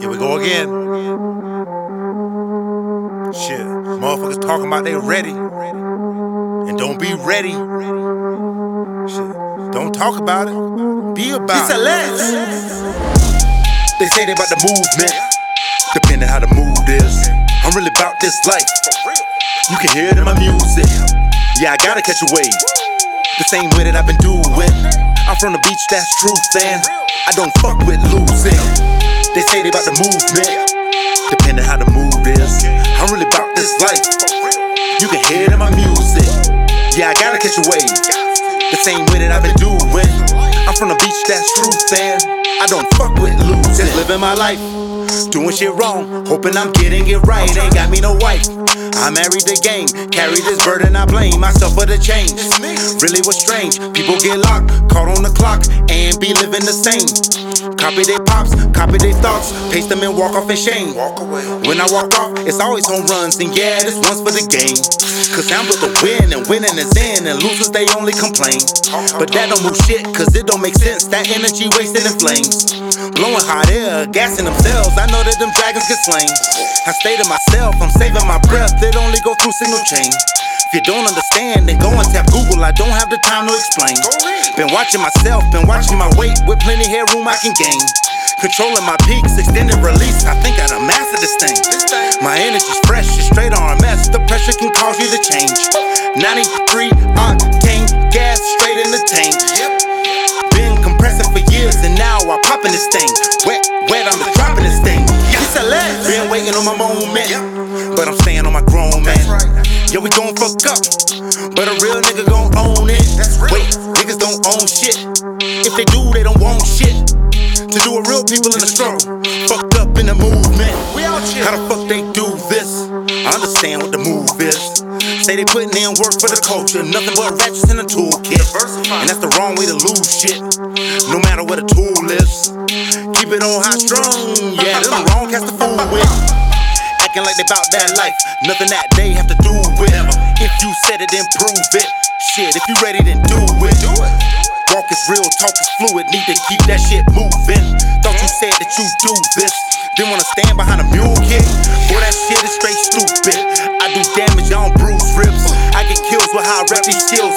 Here we go again. Shit, motherfuckers talking about they ready. And don't be ready. Shit, don't talk about it. Be about it. It's a it. let's. They say they about the movement. Depending how the mood is. I'm really about this life. You can hear it in my music. Yeah, I gotta catch a wave. The same way that I've been doing. I'm from the beach, that's truth, and I don't fuck with losing. They say they about the movement. Depending how the mood is. I'm really about this life. You can hear it in my music. Yeah, I gotta catch a wave. The same way that I've been doing. I'm from the beach, that's truth, and I don't fuck with losing. Just living my life. Doing shit wrong, hoping I'm getting it right. Ain't got me no wife. I married the game, carry this burden, I blame myself for the change. Really was strange, people get locked, caught on the clock, and be living the same. Copy their pops, copy their thoughts, paste them and walk off in shame. When I walk off, it's always home runs, and yeah, this one's for the game. Cause I'm with the win, and winning is in, and losers they only complain. But that don't move shit, cause it don't make sense, that energy wasted in flames. Blowing hot air, gassing themselves, I know that them dragons get slain. I stay to myself, I'm saving my breath, it only go through signal chain. If you don't understand, then go and tap Google. I don't have the time to explain. Been watching myself, been watching my weight with plenty headroom I can gain. Controlling my peaks, extended release. I think I done mastered this thing. My energy's fresh, it's straight on mess. The pressure can cause you to change. 93 octane gas straight in the tank. Been compressing for years and now I'm popping this thing. Wet, wet, I'm dropping this thing. It's a let's. Been waiting on my moment, but I'm staying on my grown man. Yeah, we gon' fuck up, but a real nigga gon' own it. Wait, niggas don't own shit. If they do, they don't want shit. To do it, real people in the struggle, fucked up in the movement. We out here. How the fuck they do this? I understand what the move is. Say they putting in work for the culture, nothing but ratchets in the toolkit. And that's the wrong way to lose shit. No matter what the tool is, keep it on high strung. Yeah, them the wrong cast to fool with. Acting like they bout that life, nothing that they have to do with. If you said it, then prove it. Shit, if you ready, then do it. Do it. Walk is real, talk is fluid, need to keep that shit moving. Thought you said that you do this, didn't wanna stand behind a mule kid. Boy, that shit is straight stupid. I do damage, I don't bruise ribs. I get kills with how I rep these skills.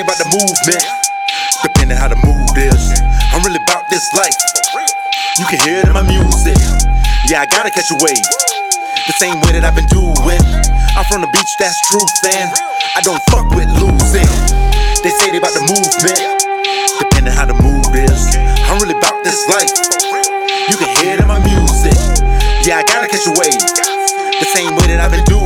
They about the movement, depending how the mood is. I'm really about this life. You can hear it in my music. Yeah, I gotta catch a wave. The same way that I've been doing. I'm from the beach, that's truth, and I don't fuck with losing. They say they about the movement, depending how the mood is. I'm really about this life. You can hear it in my music. Yeah, I gotta catch a wave. The same way that I've been doing.